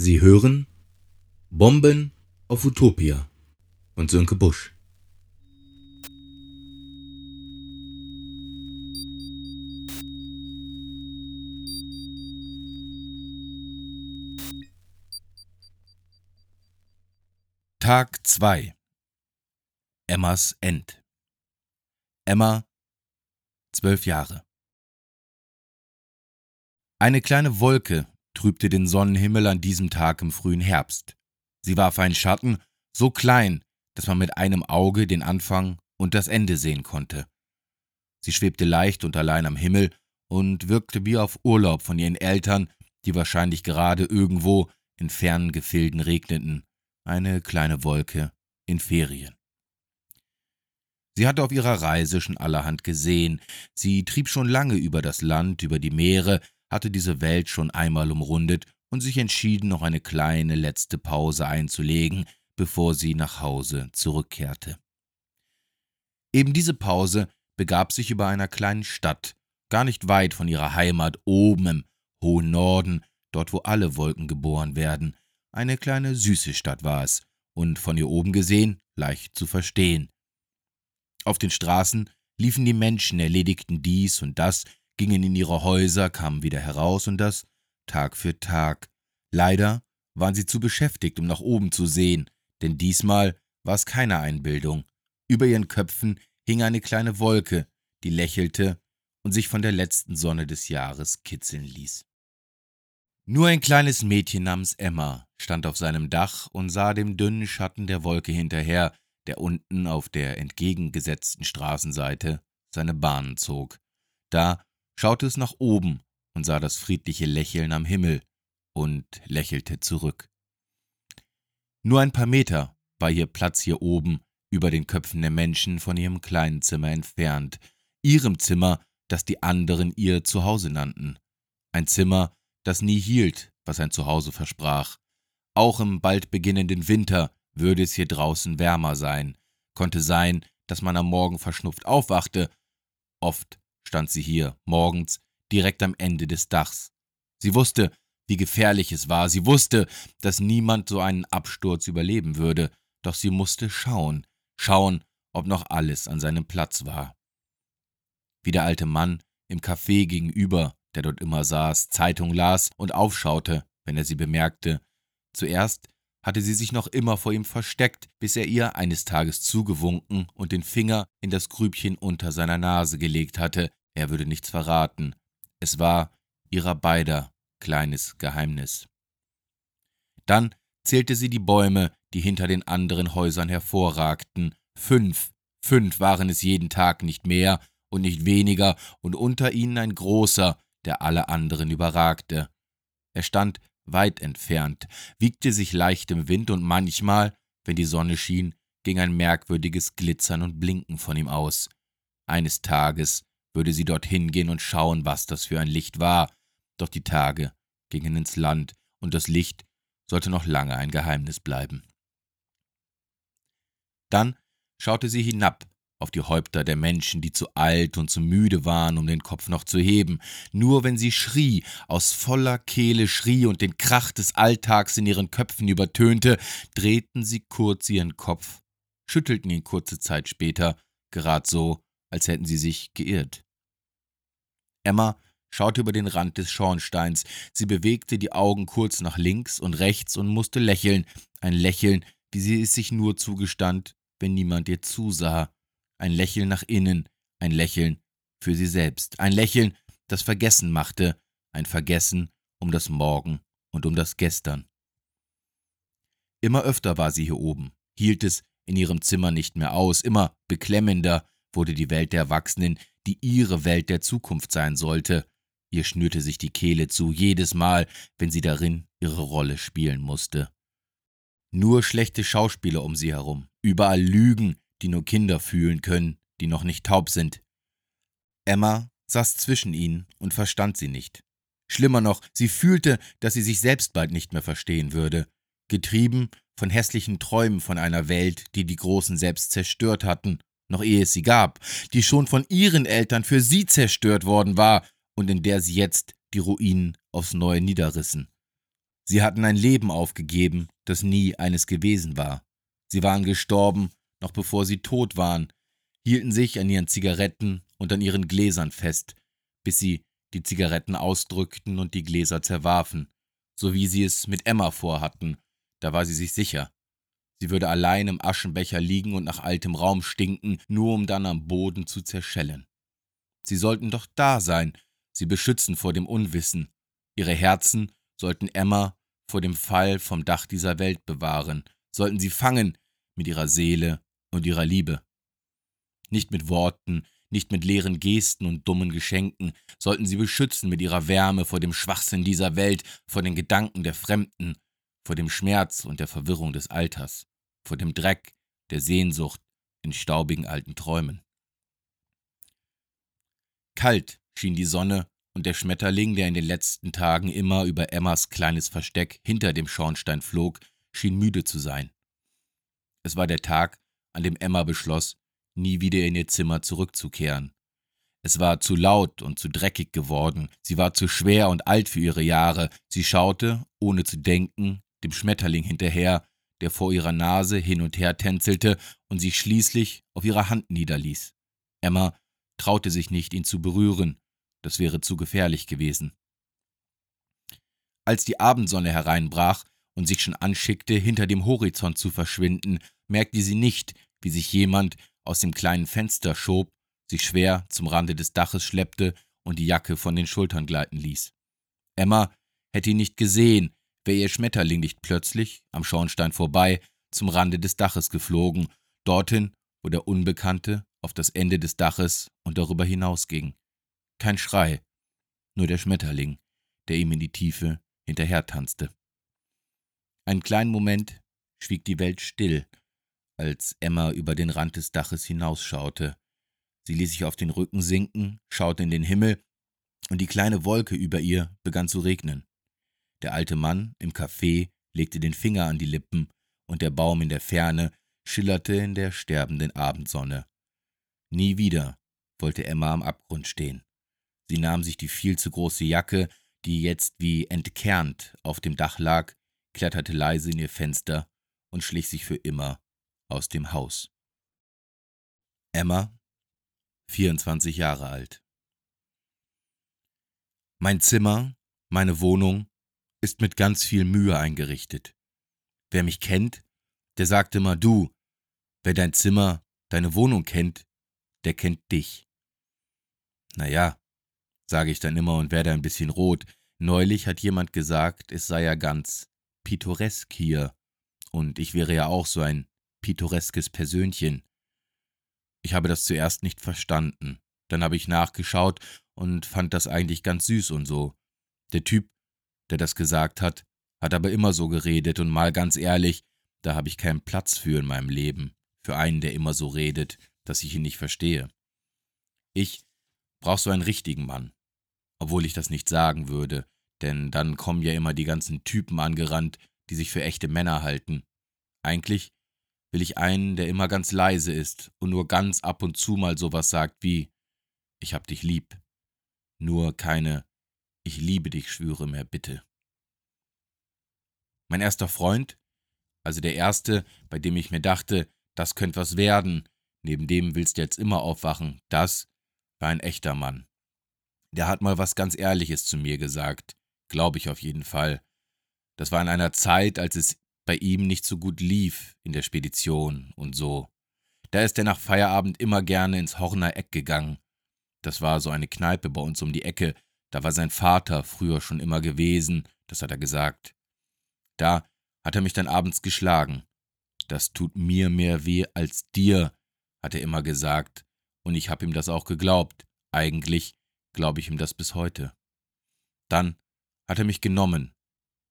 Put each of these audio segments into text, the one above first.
Sie hören Bomben auf Utopia von Sönke Busch. Tag 2 Emmas End Emma, zwölf Jahre. Eine kleine Wolke trübte den Sonnenhimmel an diesem Tag im frühen Herbst. Sie warf einen Schatten, so klein, dass man mit einem Auge den Anfang und das Ende sehen konnte. Sie schwebte leicht und allein am Himmel und wirkte wie auf Urlaub von ihren Eltern, die wahrscheinlich gerade irgendwo in fernen Gefilden regneten, eine kleine Wolke in Ferien. Sie hatte auf ihrer Reise schon allerhand gesehen, sie trieb schon lange über das Land, über die Meere, hatte diese Welt schon einmal umrundet und sich entschieden, noch eine kleine letzte Pause einzulegen, bevor sie nach Hause zurückkehrte. Eben diese Pause begab sich über einer kleinen Stadt, gar nicht weit von ihrer Heimat oben im hohen Norden, dort wo alle Wolken geboren werden. Eine kleine süße Stadt war es, und von ihr oben gesehen leicht zu verstehen. Auf den Straßen liefen die Menschen, erledigten dies und das, gingen in ihre Häuser, kamen wieder heraus und das Tag für Tag. Leider waren sie zu beschäftigt, um nach oben zu sehen, denn diesmal war es keine Einbildung. Über ihren Köpfen hing eine kleine Wolke, die lächelte und sich von der letzten Sonne des Jahres kitzeln ließ. Nur ein kleines Mädchen namens Emma stand auf seinem Dach und sah dem dünnen Schatten der Wolke hinterher, der unten auf der entgegengesetzten Straßenseite seine Bahnen zog. Da schaute es nach oben und sah das friedliche Lächeln am Himmel und lächelte zurück. Nur ein paar Meter war ihr Platz hier oben, über den Köpfen der Menschen von ihrem kleinen Zimmer entfernt, ihrem Zimmer, das die anderen ihr Zuhause nannten. Ein Zimmer, das nie hielt, was ein Zuhause versprach. Auch im bald beginnenden Winter würde es hier draußen wärmer sein, konnte sein, dass man am Morgen verschnupft aufwachte. Oft stand sie hier, morgens, direkt am Ende des Dachs. Sie wusste, wie gefährlich es war, sie wusste, dass niemand so einen Absturz überleben würde, doch sie musste schauen, schauen, ob noch alles an seinem Platz war. Wie der alte Mann im Café gegenüber, der dort immer saß, Zeitung las und aufschaute, wenn er sie bemerkte. Zuerst hatte sie sich noch immer vor ihm versteckt, bis er ihr eines Tages zugewunken und den Finger in das Grübchen unter seiner Nase gelegt hatte, er würde nichts verraten. Es war ihrer beider kleines Geheimnis. Dann zählte sie die Bäume, die hinter den anderen Häusern hervorragten. Fünf, fünf waren es jeden Tag nicht mehr und nicht weniger, und unter ihnen ein großer, der alle anderen überragte. Er stand weit entfernt, wiegte sich leicht im Wind und manchmal, wenn die Sonne schien, ging ein merkwürdiges Glitzern und Blinken von ihm aus. Eines Tages würde sie dorthin gehen und schauen, was das für ein Licht war. Doch die Tage gingen ins Land, und das Licht sollte noch lange ein Geheimnis bleiben. Dann schaute sie hinab auf die Häupter der Menschen, die zu alt und zu müde waren, um den Kopf noch zu heben. Nur wenn sie schrie, aus voller Kehle schrie und den Krach des Alltags in ihren Köpfen übertönte, drehten sie kurz ihren Kopf, schüttelten ihn kurze Zeit später, gerad so, als hätten sie sich geirrt. Emma schaute über den Rand des Schornsteins. Sie bewegte die Augen kurz nach links und rechts und musste lächeln. Ein Lächeln, wie sie es sich nur zugestand, wenn niemand ihr zusah. Ein Lächeln nach innen, ein Lächeln für sie selbst. Ein Lächeln, das Vergessen machte, ein Vergessen um das Morgen und um das Gestern. Immer öfter war sie hier oben, hielt es in ihrem Zimmer nicht mehr aus, immer beklemmender wurde die Welt der Erwachsenen, die ihre Welt der Zukunft sein sollte. Ihr schnürte sich die Kehle zu, jedes Mal, wenn sie darin ihre Rolle spielen musste. Nur schlechte Schauspieler um sie herum, überall Lügen, die nur Kinder fühlen können, die noch nicht taub sind. Emma saß zwischen ihnen und verstand sie nicht. Schlimmer noch, sie fühlte, dass sie sich selbst bald nicht mehr verstehen würde, getrieben von hässlichen Träumen von einer Welt, die die Großen selbst zerstört hatten noch ehe es sie gab, die schon von ihren Eltern für sie zerstört worden war und in der sie jetzt die Ruinen aufs Neue niederrissen. Sie hatten ein Leben aufgegeben, das nie eines gewesen war. Sie waren gestorben, noch bevor sie tot waren, hielten sich an ihren Zigaretten und an ihren Gläsern fest, bis sie die Zigaretten ausdrückten und die Gläser zerwarfen, so wie sie es mit Emma vorhatten, da war sie sich sicher. Sie würde allein im Aschenbecher liegen und nach altem Raum stinken, nur um dann am Boden zu zerschellen. Sie sollten doch da sein, sie beschützen vor dem Unwissen. Ihre Herzen sollten Emma vor dem Fall vom Dach dieser Welt bewahren, sollten sie fangen mit ihrer Seele und ihrer Liebe. Nicht mit Worten, nicht mit leeren Gesten und dummen Geschenken, sollten sie beschützen mit ihrer Wärme vor dem Schwachsinn dieser Welt, vor den Gedanken der Fremden, vor dem Schmerz und der Verwirrung des Alters, vor dem Dreck, der Sehnsucht in staubigen alten Träumen. Kalt schien die Sonne, und der Schmetterling, der in den letzten Tagen immer über Emmas kleines Versteck hinter dem Schornstein flog, schien müde zu sein. Es war der Tag, an dem Emma beschloss, nie wieder in ihr Zimmer zurückzukehren. Es war zu laut und zu dreckig geworden, sie war zu schwer und alt für ihre Jahre, sie schaute, ohne zu denken, dem Schmetterling hinterher, der vor ihrer Nase hin und her tänzelte und sich schließlich auf ihrer Hand niederließ. Emma traute sich nicht, ihn zu berühren, das wäre zu gefährlich gewesen. Als die Abendsonne hereinbrach und sich schon anschickte, hinter dem Horizont zu verschwinden, merkte sie nicht, wie sich jemand aus dem kleinen Fenster schob, sich schwer zum Rande des Daches schleppte und die Jacke von den Schultern gleiten ließ. Emma hätte ihn nicht gesehen, wäre ihr Schmetterling nicht plötzlich, am Schornstein vorbei, zum Rande des Daches geflogen, dorthin, wo der Unbekannte auf das Ende des Daches und darüber hinausging. Kein Schrei, nur der Schmetterling, der ihm in die Tiefe hinterher tanzte. Einen kleinen Moment schwieg die Welt still, als Emma über den Rand des Daches hinausschaute. Sie ließ sich auf den Rücken sinken, schaute in den Himmel, und die kleine Wolke über ihr begann zu regnen. Der alte Mann im Café legte den Finger an die Lippen, und der Baum in der Ferne schillerte in der sterbenden Abendsonne. Nie wieder wollte Emma am Abgrund stehen. Sie nahm sich die viel zu große Jacke, die jetzt wie entkernt auf dem Dach lag, kletterte leise in ihr Fenster und schlich sich für immer aus dem Haus. Emma, 24 Jahre alt. Mein Zimmer, meine Wohnung, ist mit ganz viel Mühe eingerichtet. Wer mich kennt, der sagt immer du. Wer dein Zimmer, deine Wohnung kennt, der kennt dich. Naja, sage ich dann immer und werde ein bisschen rot. Neulich hat jemand gesagt, es sei ja ganz pittoresk hier. Und ich wäre ja auch so ein pittoreskes Persönchen. Ich habe das zuerst nicht verstanden. Dann habe ich nachgeschaut und fand das eigentlich ganz süß und so. Der Typ, der das gesagt hat, hat aber immer so geredet und mal ganz ehrlich, da habe ich keinen Platz für in meinem Leben, für einen, der immer so redet, dass ich ihn nicht verstehe. Ich brauche so einen richtigen Mann, obwohl ich das nicht sagen würde, denn dann kommen ja immer die ganzen Typen angerannt, die sich für echte Männer halten. Eigentlich will ich einen, der immer ganz leise ist und nur ganz ab und zu mal sowas sagt wie Ich hab dich lieb. Nur keine Ich liebe dich Schwüre mehr, bitte. Mein erster Freund, also der erste, bei dem ich mir dachte, das könnte was werden, neben dem willst du jetzt immer aufwachen, das war ein echter Mann. Der hat mal was ganz Ehrliches zu mir gesagt, glaube ich auf jeden Fall. Das war in einer Zeit, als es bei ihm nicht so gut lief in der Spedition und so. Da ist er nach Feierabend immer gerne ins Horner Eck gegangen. Das war so eine Kneipe bei uns um die Ecke, da war sein Vater früher schon immer gewesen, das hat er gesagt. Da hat er mich dann abends geschlagen. Das tut mir mehr weh als dir, hat er immer gesagt, und ich hab ihm das auch geglaubt. Eigentlich glaube ich ihm das bis heute. Dann hat er mich genommen,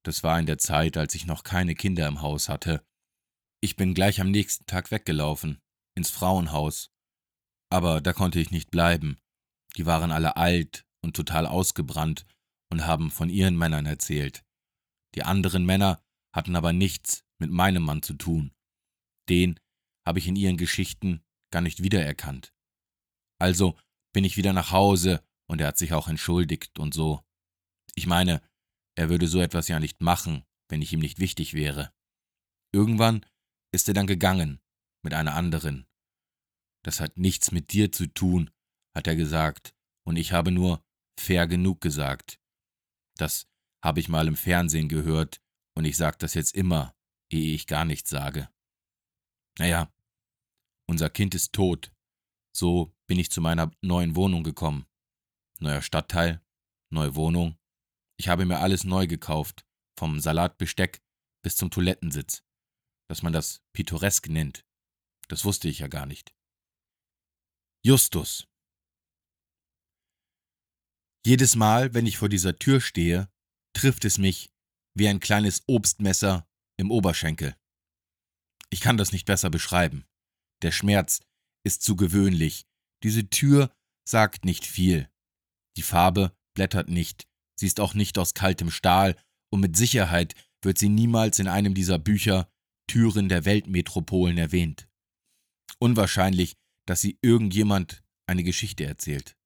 das war in der Zeit, als ich noch keine Kinder im Haus hatte. Ich bin gleich am nächsten Tag weggelaufen, ins Frauenhaus. Aber da konnte ich nicht bleiben. Die waren alle alt und total ausgebrannt und haben von ihren Männern erzählt. Die anderen Männer hatten aber nichts mit meinem Mann zu tun. Den habe ich in ihren Geschichten gar nicht wiedererkannt. Also bin ich wieder nach Hause und er hat sich auch entschuldigt und so. Ich meine, er würde so etwas ja nicht machen, wenn ich ihm nicht wichtig wäre. Irgendwann ist er dann gegangen mit einer anderen. Das hat nichts mit dir zu tun, hat er gesagt, und ich habe nur fair genug gesagt. Das habe ich mal im Fernsehen gehört, und ich sage das jetzt immer, ehe ich gar nichts sage. Naja, unser Kind ist tot. So bin ich zu meiner neuen Wohnung gekommen. Neuer Stadtteil, neue Wohnung. Ich habe mir alles neu gekauft, vom Salatbesteck bis zum Toilettensitz. Dass man das pittoresk nennt, das wusste ich ja gar nicht. Justus. Jedes Mal, wenn ich vor dieser Tür stehe, trifft es mich wie ein kleines Obstmesser im Oberschenkel. Ich kann das nicht besser beschreiben. Der Schmerz ist zu gewöhnlich. Diese Tür sagt nicht viel. Die Farbe blättert nicht. Sie ist auch nicht aus kaltem Stahl und mit Sicherheit wird sie niemals in einem dieser Bücher Türen der Weltmetropolen erwähnt. Unwahrscheinlich, dass sie irgendjemand eine Geschichte erzählt.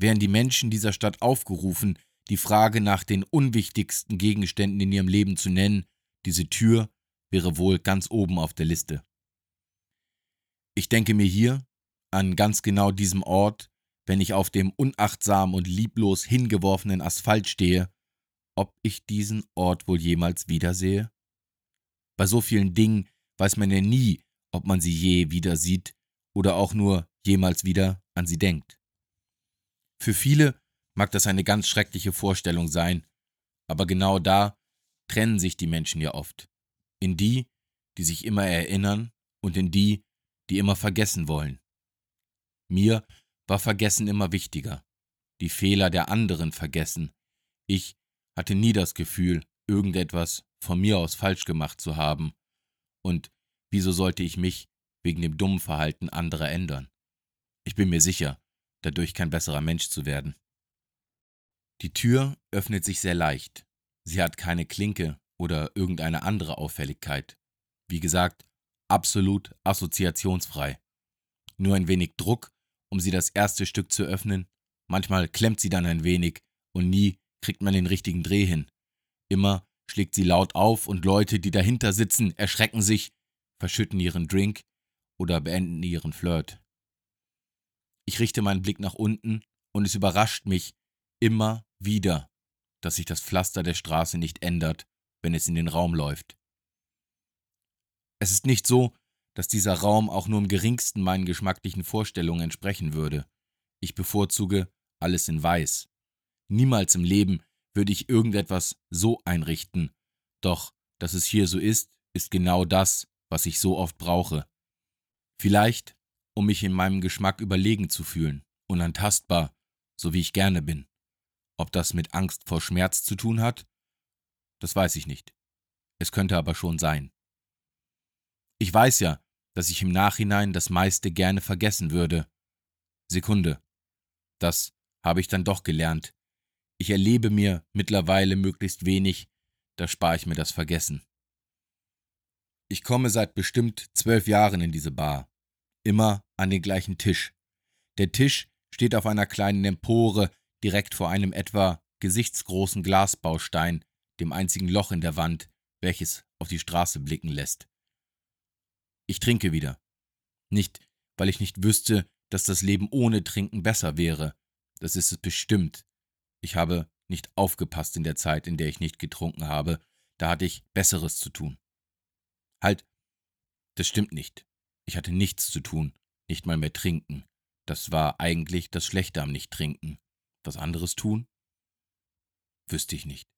Wären die Menschen dieser Stadt aufgerufen, die Frage nach den unwichtigsten Gegenständen in ihrem Leben zu nennen, diese Tür wäre wohl ganz oben auf der Liste. Ich denke mir hier, an ganz genau diesem Ort, wenn ich auf dem unachtsam und lieblos hingeworfenen Asphalt stehe, ob ich diesen Ort wohl jemals wiedersehe? Bei so vielen Dingen weiß man ja nie, ob man sie je wieder sieht oder auch nur jemals wieder an sie denkt. Für viele mag das eine ganz schreckliche Vorstellung sein, aber genau da trennen sich die Menschen ja oft. In die, die sich immer erinnern und in die, die immer vergessen wollen. Mir war Vergessen immer wichtiger. Die Fehler der anderen vergessen. Ich hatte nie das Gefühl, irgendetwas von mir aus falsch gemacht zu haben. Und wieso sollte ich mich wegen dem dummen Verhalten anderer ändern? Ich bin mir sicher, dadurch kein besserer Mensch zu werden. Die Tür öffnet sich sehr leicht. Sie hat keine Klinke oder irgendeine andere Auffälligkeit. Wie gesagt, absolut assoziationsfrei. Nur ein wenig Druck, um sie das erste Stück zu öffnen. Manchmal klemmt sie dann ein wenig und nie kriegt man den richtigen Dreh hin. Immer schlägt sie laut auf und Leute, die dahinter sitzen, erschrecken sich, verschütten ihren Drink oder beenden ihren Flirt. Ich richte meinen Blick nach unten und es überrascht mich immer wieder, dass sich das Pflaster der Straße nicht ändert, wenn es in den Raum läuft. Es ist nicht so, dass dieser Raum auch nur im geringsten meinen geschmacklichen Vorstellungen entsprechen würde. Ich bevorzuge alles in Weiß. Niemals im Leben würde ich irgendetwas so einrichten, doch dass es hier so ist, ist genau das, was ich so oft brauche. Vielleicht, um mich in meinem Geschmack überlegen zu fühlen, unantastbar, so wie ich gerne bin. Ob das mit Angst vor Schmerz zu tun hat? Das weiß ich nicht. Es könnte aber schon sein. Ich weiß ja, dass ich im Nachhinein das meiste gerne vergessen würde. Sekunde. Das habe ich dann doch gelernt. Ich erlebe mir mittlerweile möglichst wenig, da spare ich mir das Vergessen. Ich komme seit bestimmt zwölf Jahren in diese Bar. Immer an den gleichen Tisch. Der Tisch steht auf einer kleinen Empore direkt vor einem etwa gesichtsgroßen Glasbaustein, dem einzigen Loch in der Wand, welches auf die Straße blicken lässt. Ich trinke wieder. Nicht, weil ich nicht wüsste, dass das Leben ohne Trinken besser wäre. Das ist es bestimmt. Ich habe nicht aufgepasst in der Zeit, in der ich nicht getrunken habe. Da hatte ich Besseres zu tun. Halt, das stimmt nicht. Ich hatte nichts zu tun, nicht mal mehr trinken. Das war eigentlich das Schlechte am Nicht-Trinken. Was anderes tun? Wüsste ich nicht.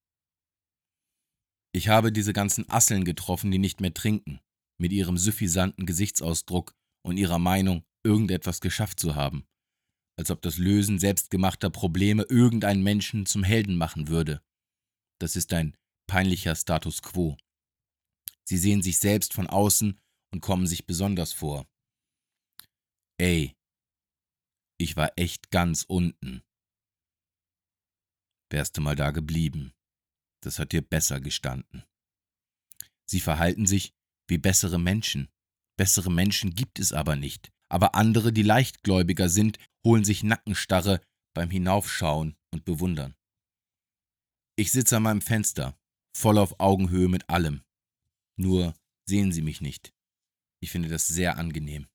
Ich habe diese ganzen Asseln getroffen, die nicht mehr trinken mit ihrem suffisanten Gesichtsausdruck und ihrer Meinung, irgendetwas geschafft zu haben, als ob das Lösen selbstgemachter Probleme irgendeinen Menschen zum Helden machen würde. Das ist ein peinlicher Status quo. Sie sehen sich selbst von außen und kommen sich besonders vor. Ey, ich war echt ganz unten. Wärst du mal da geblieben, das hat dir besser gestanden. Sie verhalten sich, wie bessere Menschen. Bessere Menschen gibt es aber nicht. Aber andere, die leichtgläubiger sind, holen sich Nackenstarre beim Hinaufschauen und Bewundern. Ich sitze an meinem Fenster, voll auf Augenhöhe mit allem. Nur sehen sie mich nicht. Ich finde das sehr angenehm.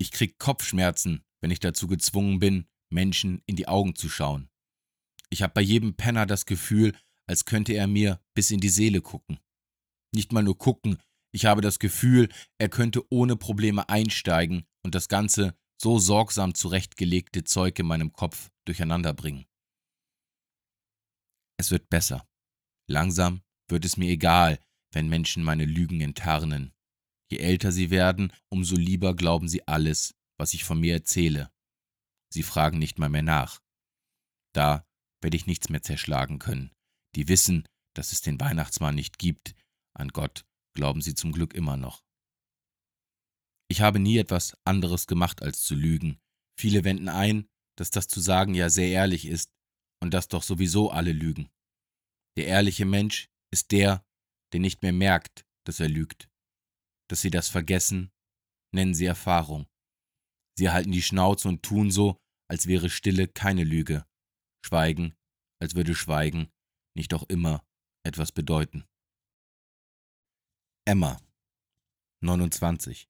Ich krieg Kopfschmerzen, wenn ich dazu gezwungen bin, Menschen in die Augen zu schauen. Ich habe bei jedem Penner das Gefühl, als könnte er mir bis in die Seele gucken. Nicht mal nur gucken, ich habe das Gefühl, er könnte ohne Probleme einsteigen und das ganze so sorgsam zurechtgelegte Zeug in meinem Kopf durcheinander bringen. Es wird besser. Langsam wird es mir egal, wenn Menschen meine Lügen enttarnen. Je älter sie werden, umso lieber glauben sie alles, was ich von mir erzähle. Sie fragen nicht mal mehr nach. Da werde ich nichts mehr zerschlagen können. Die wissen, dass es den Weihnachtsmann nicht gibt. An Gott glauben sie zum Glück immer noch. Ich habe nie etwas anderes gemacht, als zu lügen. Viele wenden ein, dass das zu sagen ja sehr ehrlich ist und dass doch sowieso alle lügen. Der ehrliche Mensch ist der, der nicht mehr merkt, dass er lügt. Dass sie das vergessen, nennen sie Erfahrung. Sie halten die Schnauze und tun so, als wäre Stille keine Lüge, Schweigen, als würde Schweigen nicht auch immer etwas bedeuten. Emma, 29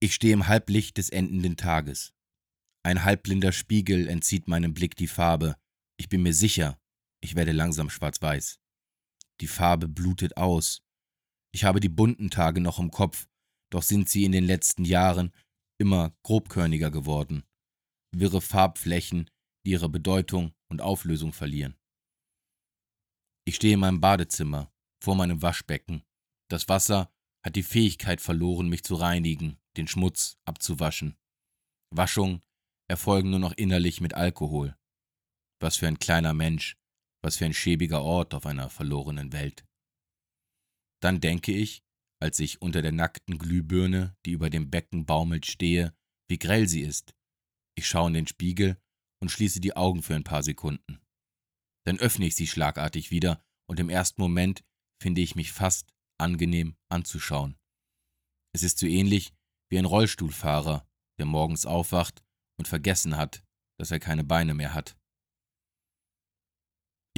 Ich stehe im Halblicht des endenden Tages. Ein halbblinder Spiegel entzieht meinem Blick die Farbe. Ich bin mir sicher, ich werde langsam schwarz-weiß. Die Farbe blutet aus. Ich habe die bunten Tage noch im Kopf, doch sind sie in den letzten Jahren immer grobkörniger geworden. Wirre Farbflächen, die ihre Bedeutung und Auflösung verlieren. Ich stehe in meinem Badezimmer, vor meinem Waschbecken. Das Wasser hat die Fähigkeit verloren, mich zu reinigen, den Schmutz abzuwaschen. Waschung erfolgen nur noch innerlich mit Alkohol. Was für ein kleiner Mensch, was für ein schäbiger Ort auf einer verlorenen Welt. Dann denke ich, als ich unter der nackten Glühbirne, die über dem Becken baumelt, stehe, wie grell sie ist. Ich schaue in den Spiegel und schließe die Augen für ein paar Sekunden. Dann öffne ich sie schlagartig wieder und im ersten Moment finde ich mich fast angenehm anzuschauen. Es ist so ähnlich wie ein Rollstuhlfahrer, der morgens aufwacht und vergessen hat, dass er keine Beine mehr hat.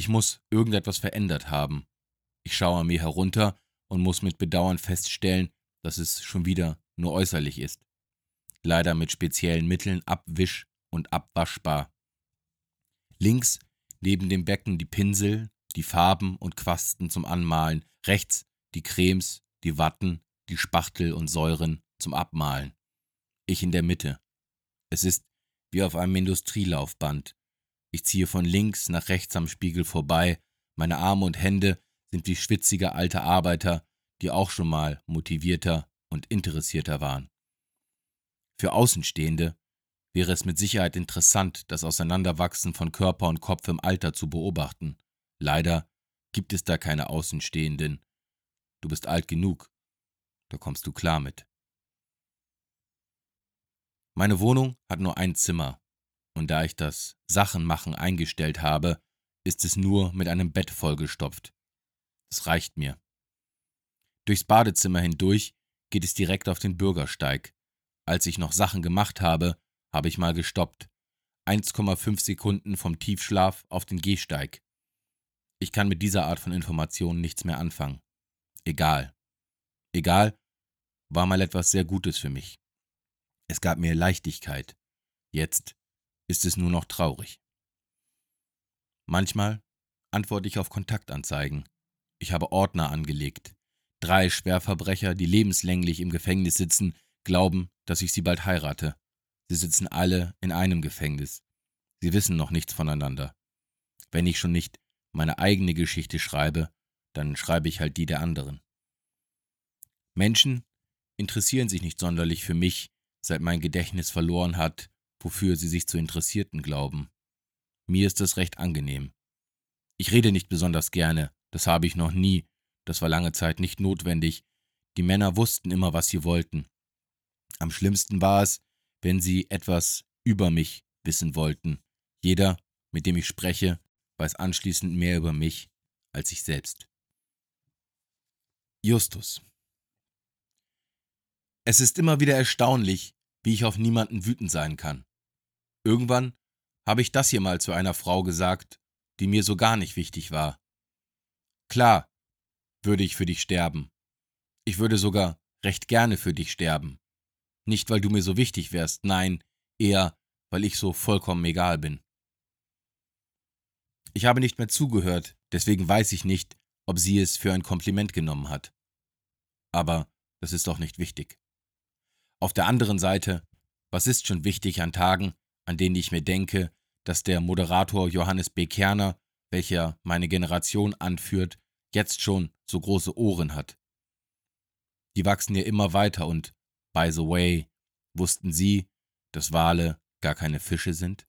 Ich muss irgendetwas verändert haben. Ich schaue an mir herunter und muss mit Bedauern feststellen, dass es schon wieder nur äußerlich ist. Leider mit speziellen Mitteln abwisch- und abwaschbar. Links neben dem Becken die Pinsel, die Farben und Quasten zum Anmalen, rechts die Cremes, die Watten, die Spachtel und Säuren zum Abmalen. Ich in der Mitte. Es ist wie auf einem Industrielaufband. Ich ziehe von links nach rechts am Spiegel vorbei, meine Arme und Hände sind wie schwitzige alte Arbeiter, die auch schon mal motivierter und interessierter waren. Für Außenstehende wäre es mit Sicherheit interessant, das Auseinanderwachsen von Körper und Kopf im Alter zu beobachten. Leider gibt es da keine Außenstehenden. Du bist alt genug, da kommst du klar mit. Meine Wohnung hat nur ein Zimmer, und da ich das Sachenmachen eingestellt habe, ist es nur mit einem Bett vollgestopft. Das reicht mir. Durchs Badezimmer hindurch geht es direkt auf den Bürgersteig. Als ich noch Sachen gemacht habe, habe ich mal gestoppt. 1,5 Sekunden vom Tiefschlaf auf den Gehsteig. Ich kann mit dieser Art von Informationen nichts mehr anfangen. Egal. Egal war mal etwas sehr Gutes für mich. Es gab mir Leichtigkeit. Jetzt ist es nur noch traurig. Manchmal antworte ich auf Kontaktanzeigen. Ich habe Ordner angelegt. Drei Schwerverbrecher, die lebenslänglich im Gefängnis sitzen, glauben, dass ich sie bald heirate. Sie sitzen alle in einem Gefängnis. Sie wissen noch nichts voneinander. Wenn ich schon nicht meine eigene Geschichte schreibe, dann schreibe ich halt die der anderen. Menschen interessieren sich nicht sonderlich für mich, seit mein Gedächtnis verloren hat, wofür sie sich zu Interessierten glauben. Mir ist es recht angenehm. Ich rede nicht besonders gerne, das habe ich noch nie, das war lange Zeit nicht notwendig. Die Männer wussten immer, was sie wollten. Am schlimmsten war es, wenn sie etwas über mich wissen wollten. Jeder, mit dem ich spreche, weiß anschließend mehr über mich als ich selbst. Justus es ist immer wieder erstaunlich, wie ich auf niemanden wütend sein kann. Irgendwann habe ich das hier mal zu einer Frau gesagt, die mir so gar nicht wichtig war. Klar, würde ich für dich sterben. Ich würde sogar recht gerne für dich sterben. Nicht, weil du mir so wichtig wärst, nein, eher, weil ich so vollkommen egal bin. Ich habe nicht mehr zugehört, deswegen weiß ich nicht, ob sie es für ein Kompliment genommen hat. Aber das ist doch nicht wichtig. Auf der anderen Seite, was ist schon wichtig an Tagen, an denen ich mir denke, dass der Moderator Johannes B. Kerner, welcher meine Generation anführt, jetzt schon so große Ohren hat. Die wachsen ja immer weiter und, by the way, wussten Sie, dass Wale gar keine Fische sind?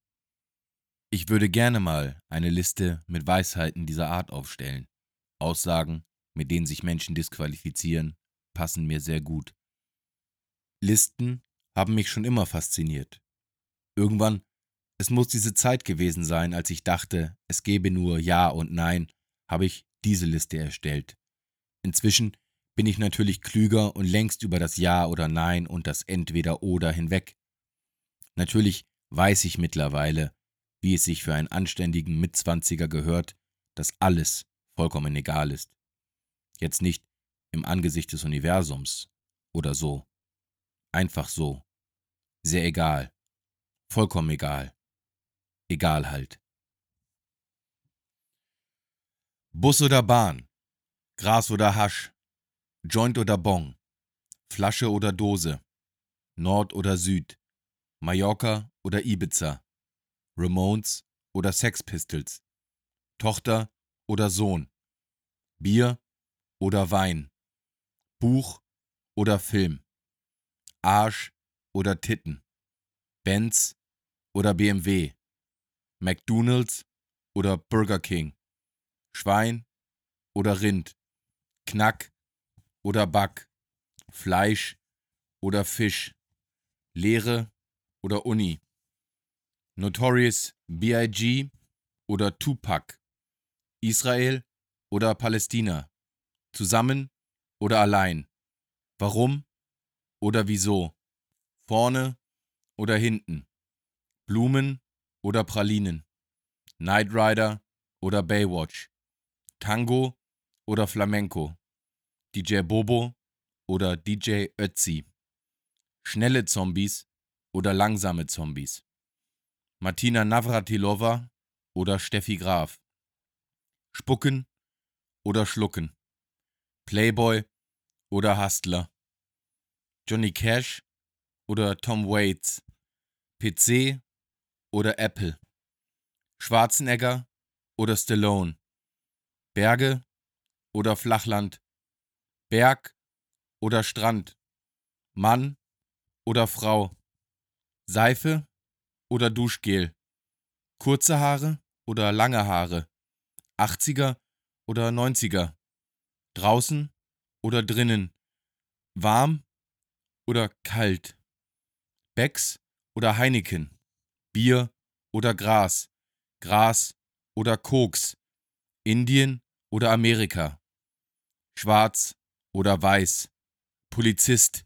Ich würde gerne mal eine Liste mit Weisheiten dieser Art aufstellen. Aussagen, mit denen sich Menschen disqualifizieren, passen mir sehr gut. Listen haben mich schon immer fasziniert. Irgendwann, es muss diese Zeit gewesen sein, als ich dachte, es gebe nur Ja und Nein, habe ich diese Liste erstellt. Inzwischen bin ich natürlich klüger und längst über das Ja oder Nein und das Entweder oder hinweg. Natürlich weiß ich mittlerweile, wie es sich für einen anständigen Mitzwanziger gehört, dass alles vollkommen egal ist. Jetzt nicht im Angesicht des Universums oder so. Einfach so. Sehr egal. Vollkommen egal. Egal halt. Bus oder Bahn, Gras oder Hasch, Joint oder Bong, Flasche oder Dose, Nord oder Süd, Mallorca oder Ibiza, Ramones oder Sex Pistols, Tochter oder Sohn, Bier oder Wein, Buch oder Film, Arsch oder Titten, Benz oder BMW, McDonald's oder Burger King, Schwein oder Rind, Knack oder Back, Fleisch oder Fisch, Lehre oder Uni, Notorious B.I.G. oder Tupac, Israel oder Palästina, zusammen oder allein, warum oder wieso, vorne oder hinten, Blumen oder Pralinen, Knight Rider oder Baywatch, Tango oder Flamenco, DJ Bobo oder DJ Ötzi, schnelle Zombies oder langsame Zombies, Martina Navratilova oder Steffi Graf, Spucken oder Schlucken, Playboy oder Hustler, Johnny Cash oder Tom Waits, PC oder Apple, Schwarzenegger oder Stallone, Berge oder Flachland, Berg oder Strand, Mann oder Frau, Seife oder Duschgel, kurze Haare oder lange Haare, 80er oder 90er, draußen oder drinnen, warm oder kalt, Becks oder Heineken, Bier oder Gras, Gras oder Koks, Indien oder Amerika, schwarz oder weiß, Polizist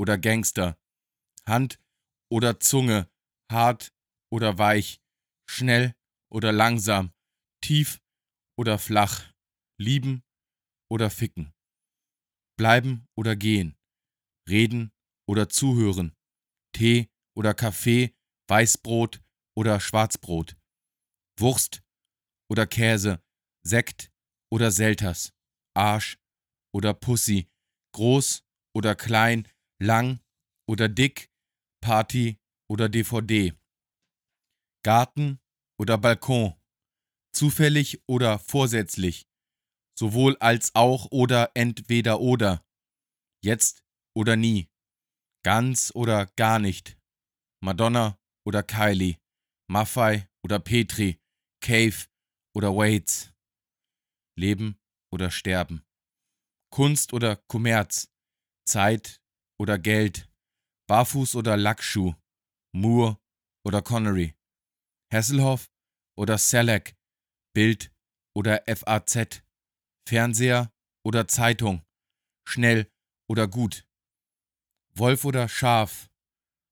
oder Gangster, Hand oder Zunge, hart oder weich, schnell oder langsam, tief oder flach, lieben oder ficken, bleiben oder gehen, reden oder zuhören, Tee oder Kaffee, Weißbrot oder Schwarzbrot, Wurst oder Käse, Sekt oder Selters, Arsch oder Pussy, groß oder klein, lang oder dick, Party oder DVD, Garten oder Balkon, zufällig oder vorsätzlich, sowohl als auch oder entweder oder, jetzt oder nie, ganz oder gar nicht, Madonna oder Kylie, Maffei oder Petri, Cave oder Waits. Leben oder Sterben, Kunst oder Kommerz, Zeit oder Geld, Barfuß oder Lackschuh, Moore oder Connery, Hasselhoff oder Selleck, Bild oder FAZ, Fernseher oder Zeitung, schnell oder gut, Wolf oder Schaf,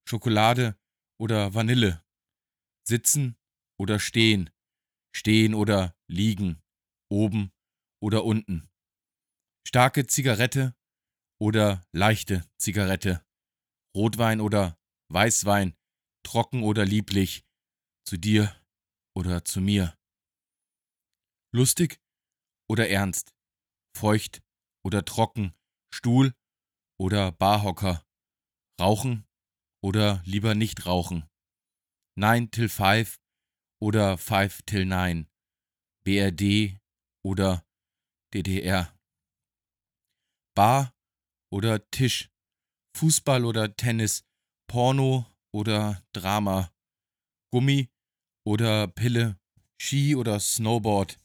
Schokolade oder Vanille, sitzen oder stehen, stehen oder liegen, oben oder unten. Starke Zigarette oder leichte Zigarette. Rotwein oder Weißwein, trocken oder lieblich, zu dir oder zu mir. Lustig oder ernst, feucht oder trocken, Stuhl oder Barhocker, rauchen oder lieber nicht rauchen. Nine till five oder five till nine. BRD oder DDR. Bar oder Tisch. Fußball oder Tennis. Porno oder Drama. Gummi oder Pille. Ski oder Snowboard.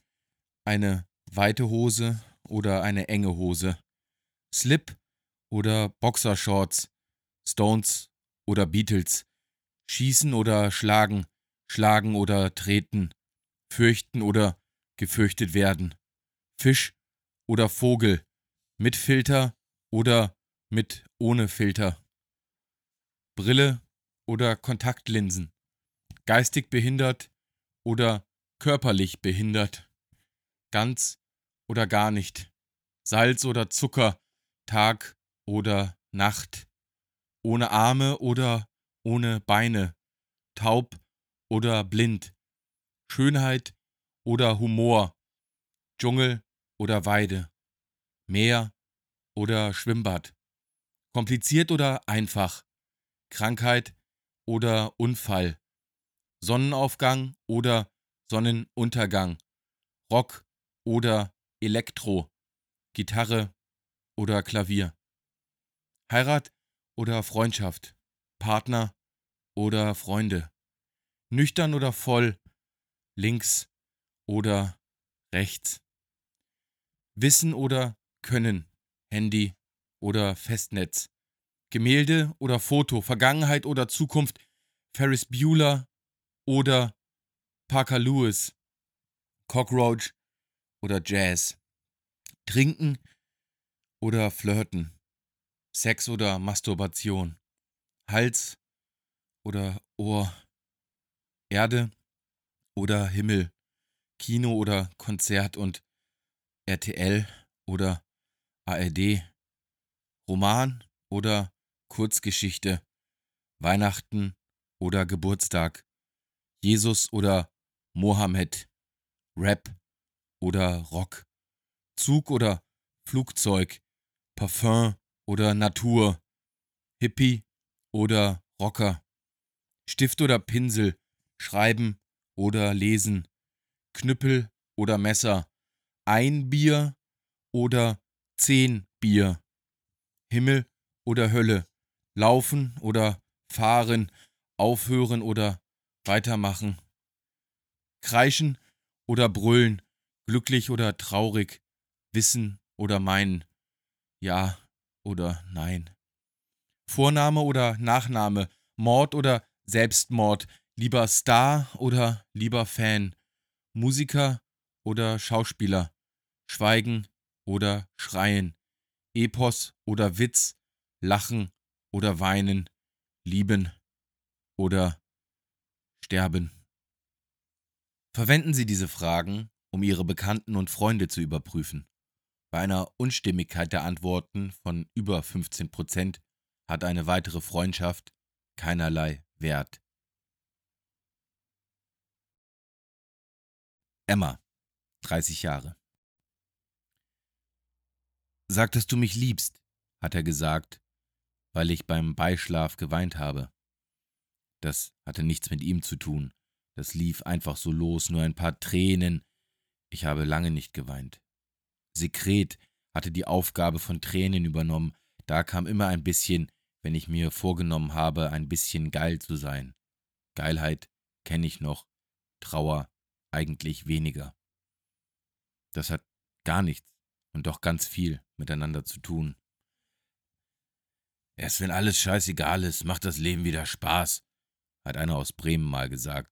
Eine weite Hose oder eine enge Hose. Slip oder Boxershorts. Stones oder Beatles. Schießen oder schlagen. Schlagen oder treten. Fürchten oder gefürchtet werden. Fisch oder Vogel, mit Filter oder mit ohne Filter. Brille oder Kontaktlinsen. Geistig behindert oder körperlich behindert. Ganz oder gar nicht. Salz oder Zucker, Tag oder Nacht. Ohne Arme oder ohne Beine. Taub oder blind. Schönheit oder Humor, Dschungel oder Weide, Meer oder Schwimmbad, kompliziert oder einfach, Krankheit oder Unfall, Sonnenaufgang oder Sonnenuntergang, Rock oder Elektro, Gitarre oder Klavier, Heirat oder Freundschaft, Partner oder Freunde, nüchtern oder voll, links oder rechts. Wissen oder Können, Handy oder Festnetz. Gemälde oder Foto, Vergangenheit oder Zukunft, Ferris Bueller oder Parker Lewis, Cockroach oder Jazz. Trinken oder Flirten, Sex oder Masturbation, Hals oder Ohr, Erde oder Himmel, Kino oder Konzert und RTL oder ARD, Roman oder Kurzgeschichte, Weihnachten oder Geburtstag, Jesus oder Mohammed, Rap oder Rock, Zug oder Flugzeug, Parfum oder Natur, Hippie oder Rocker, Stift oder Pinsel, Schreiben oder Lesen, Knüppel oder Messer, ein Bier oder zehn Bier, Himmel oder Hölle, laufen oder fahren, aufhören oder weitermachen, kreischen oder brüllen, glücklich oder traurig, wissen oder meinen, ja oder nein. Vorname oder Nachname, Mord oder Selbstmord, lieber Star oder lieber Fan, Musiker oder Schauspieler, Schweigen oder Schreien, Epos oder Witz, Lachen oder Weinen, Lieben oder Sterben. Verwenden Sie diese Fragen, um Ihre Bekannten und Freunde zu überprüfen. Bei einer Unstimmigkeit der Antworten von über 15 Prozent hat eine weitere Freundschaft keinerlei Wert. Emma, 30 Jahre. Sag, dass du mich liebst, hat er gesagt, weil ich beim Beischlaf geweint habe. Das hatte nichts mit ihm zu tun. Das lief einfach so los, nur ein paar Tränen. Ich habe lange nicht geweint. Sekret hatte die Aufgabe von Tränen übernommen. Da kam immer ein bisschen, wenn ich mir vorgenommen habe, ein bisschen geil zu sein. Geilheit kenne ich noch, Trauer eigentlich weniger. Das hat gar nichts und doch ganz viel miteinander zu tun. Erst wenn alles scheißegal ist, macht das Leben wieder Spaß, hat einer aus Bremen mal gesagt.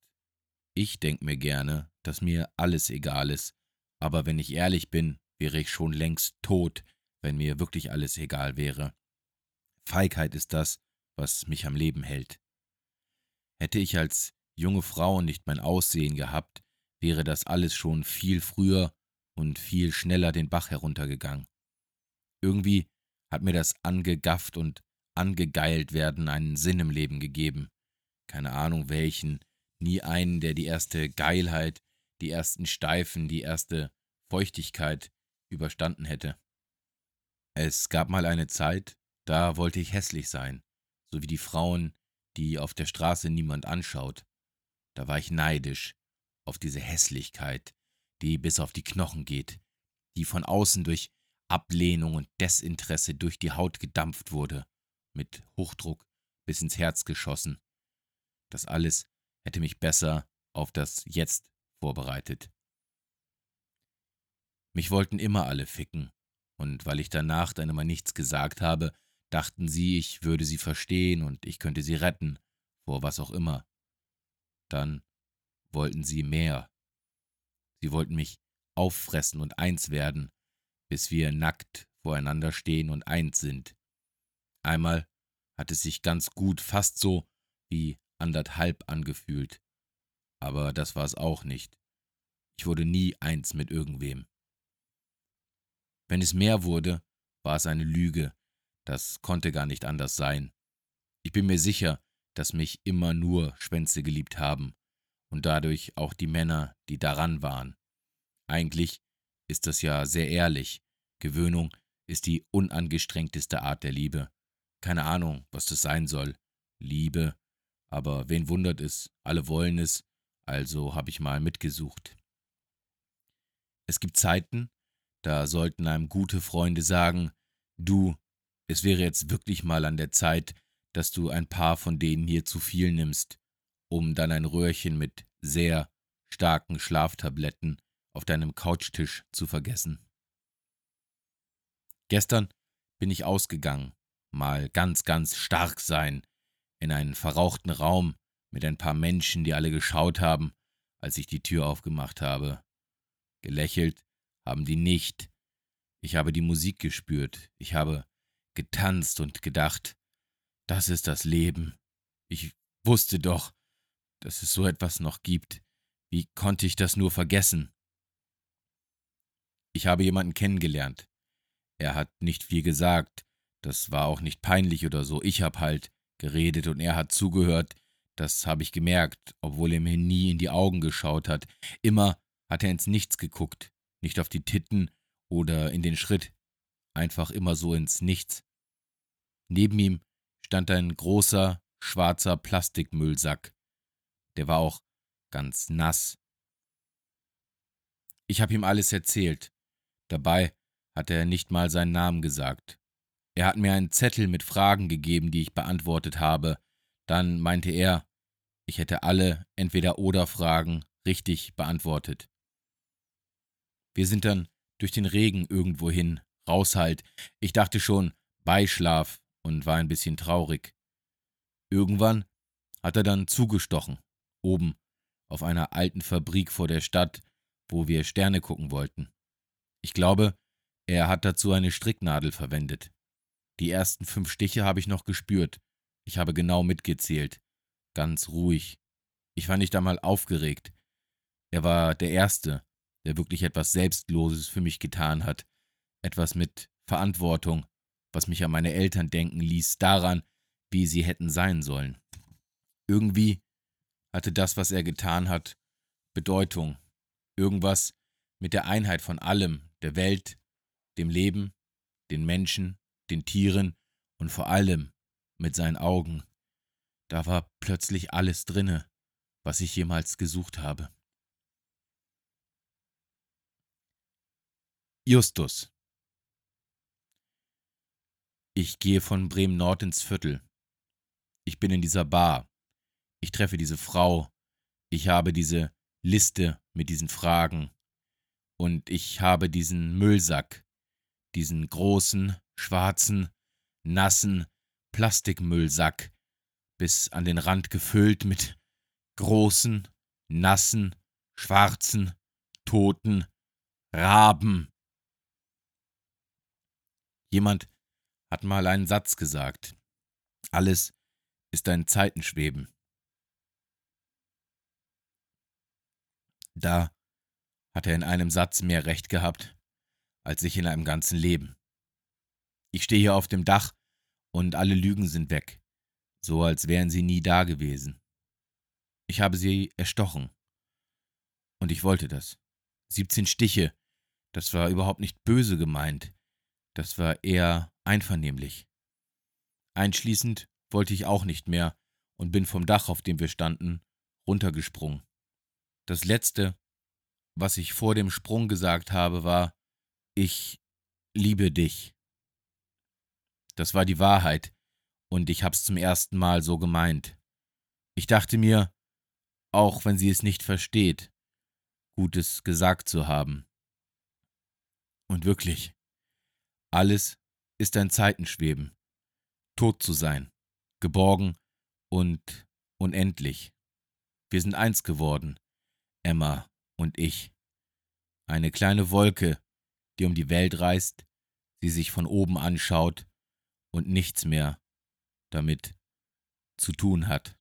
Ich denk mir gerne, dass mir alles egal ist, aber wenn ich ehrlich bin, wäre ich schon längst tot, wenn mir wirklich alles egal wäre. Feigheit ist das, was mich am Leben hält. Hätte ich als junge Frau nicht mein Aussehen gehabt, wäre das alles schon viel früher und viel schneller den Bach heruntergegangen. Irgendwie hat mir das angegafft und angegeilt werden einen Sinn im Leben gegeben. Keine Ahnung welchen, nie einen, der die erste Geilheit, die ersten Steifen, die erste Feuchtigkeit überstanden hätte. Es gab mal eine Zeit, da wollte ich hässlich sein, so wie die Frauen, die auf der Straße niemand anschaut. Da war ich neidisch auf diese Hässlichkeit, die bis auf die Knochen geht, die von außen durch Ablehnung und Desinteresse durch die Haut gedampft wurde, mit Hochdruck bis ins Herz geschossen. Das alles hätte mich besser auf das Jetzt vorbereitet. Mich wollten immer alle ficken, und weil ich danach dann immer nichts gesagt habe, dachten sie, ich würde sie verstehen und ich könnte sie retten, vor was auch immer. Dann wollten sie mehr. Sie wollten mich auffressen und eins werden, bis wir nackt voreinander stehen und eins sind. Einmal hat es sich ganz gut, fast so wie anderthalb angefühlt. Aber das war es auch nicht. Ich wurde nie eins mit irgendwem. Wenn es mehr wurde, war es eine Lüge. Das konnte gar nicht anders sein. Ich bin mir sicher, dass mich immer nur Schwänze geliebt haben und dadurch auch die Männer, die daran waren. Eigentlich ist das ja sehr ehrlich. Gewöhnung ist die unangestrengteste Art der Liebe. Keine Ahnung, was das sein soll. Liebe. Aber wen wundert es? Alle wollen es, also habe ich mal mitgesucht. Es gibt Zeiten, da sollten einem gute Freunde sagen, du, es wäre jetzt wirklich mal an der Zeit, dass du ein paar von denen hier zu viel nimmst, um dann ein Röhrchen mit sehr starken Schlaftabletten auf deinem Couchtisch zu vergessen. Gestern bin ich ausgegangen, mal ganz, ganz stark sein, in einen verrauchten Raum mit ein paar Menschen, die alle geschaut haben, als ich die Tür aufgemacht habe. Gelächelt haben die nicht. Ich habe die Musik gespürt, ich habe getanzt und gedacht, das ist das Leben. Ich wusste doch, dass es so etwas noch gibt. Wie konnte ich das nur vergessen? Ich habe jemanden kennengelernt. Er hat nicht viel gesagt, das war auch nicht peinlich oder so. Ich hab halt geredet und er hat zugehört. Das habe ich gemerkt, obwohl er mir nie in die Augen geschaut hat. Immer hat er ins Nichts geguckt, nicht auf die Titten oder in den Schritt, einfach immer so ins Nichts. Neben ihm stand ein großer, schwarzer Plastikmüllsack. Der war auch ganz nass. Ich habe ihm alles erzählt. Dabei hat er nicht mal seinen Namen gesagt. Er hat mir einen Zettel mit Fragen gegeben, die ich beantwortet habe. Dann meinte er, ich hätte alle Entweder-Oder-Fragen richtig beantwortet. Wir sind dann durch den Regen irgendwohin, raus halt. Ich dachte schon, Beischlaf und war ein bisschen traurig. Irgendwann hat er dann zugestochen, oben, auf einer alten Fabrik vor der Stadt, wo wir Sterne gucken wollten. Ich glaube, er hat dazu eine Stricknadel verwendet. Die ersten fünf Stiche habe ich noch gespürt. Ich habe genau mitgezählt. Ganz ruhig. Ich war nicht einmal aufgeregt. Er war der Erste, der wirklich etwas Selbstloses für mich getan hat. Etwas mit Verantwortung, was mich an meine Eltern denken ließ, daran, wie sie hätten sein sollen. Irgendwie hatte das, was er getan hat, Bedeutung. Irgendwas mit der Einheit von allem, der Welt, dem Leben, den Menschen, den Tieren und vor allem mit seinen Augen. Da war plötzlich alles drinne, was ich jemals gesucht habe. Justus Ich gehe von Bremen Nord ins Viertel. Ich bin in dieser Bar. Ich treffe diese Frau. Ich habe diese Liste mit diesen Fragen. Und ich habe diesen Müllsack, diesen großen, schwarzen, nassen Plastikmüllsack, bis an den Rand gefüllt mit großen, nassen, schwarzen, toten Raben. Jemand hat mal einen Satz gesagt. Alles ist ein Zeitenschweben. Da hat er in einem Satz mehr Recht gehabt, als ich in einem ganzen Leben. Ich stehe hier auf dem Dach und alle Lügen sind weg, so als wären sie nie da gewesen. Ich habe sie erstochen. Und ich wollte das. 17 Stiche, das war überhaupt nicht böse gemeint, das war eher einvernehmlich. Einschließend wollte ich auch nicht mehr und bin vom Dach, auf dem wir standen, runtergesprungen. Das Letzte, was ich vor dem Sprung gesagt habe, war, ich liebe dich. Das war die Wahrheit, und ich hab's zum ersten Mal so gemeint. Ich dachte mir, auch wenn sie es nicht versteht, Gutes gesagt zu haben. Und wirklich, alles ist ein Zeitenschweben, tot zu sein, geborgen und unendlich. Wir sind eins geworden, Emma und ich. Eine kleine Wolke, die um die Welt reist, sie sich von oben anschaut und nichts mehr damit zu tun hat.